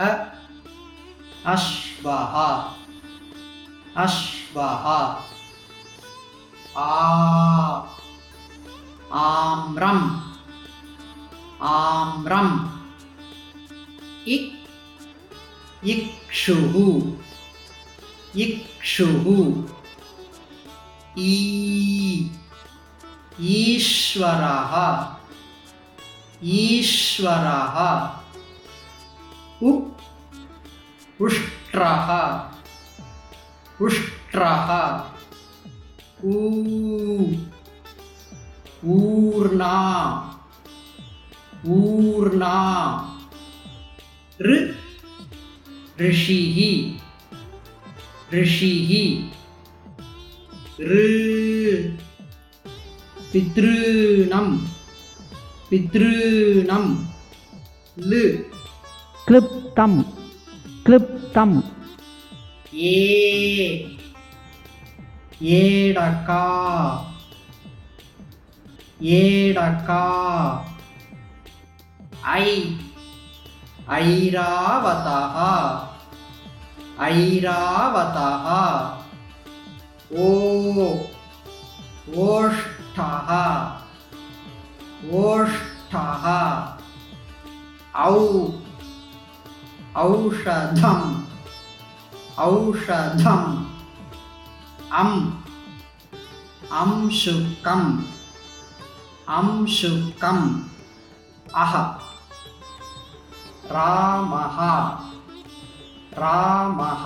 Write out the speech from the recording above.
अ? अश्वः। आ। आम्रम्। आम्रम्। इक्। इक्षुः। इक्षुः। ईश्वरः। ईश्वरः। உக் உஷ்ட்ரஹ. உஷ்ட்ரஹ. ஊ. ஊர்ணா. ஊர்ணா. ரு. ரிஷிஹி. ரிஷிஹி. ரு. பித்ருணம் பித்ருணம் லு. क्लृप्तं क्लृप्तं ఏ ఏడకా ఏడకా ఐ ఐరావత ఐరావత ఓ ఓష్ఠ ఓష్ఠ ఔ औषधम्। औषधम्। अम्। अंशुकम्। अंशुकम्। अह। रामः। रामः।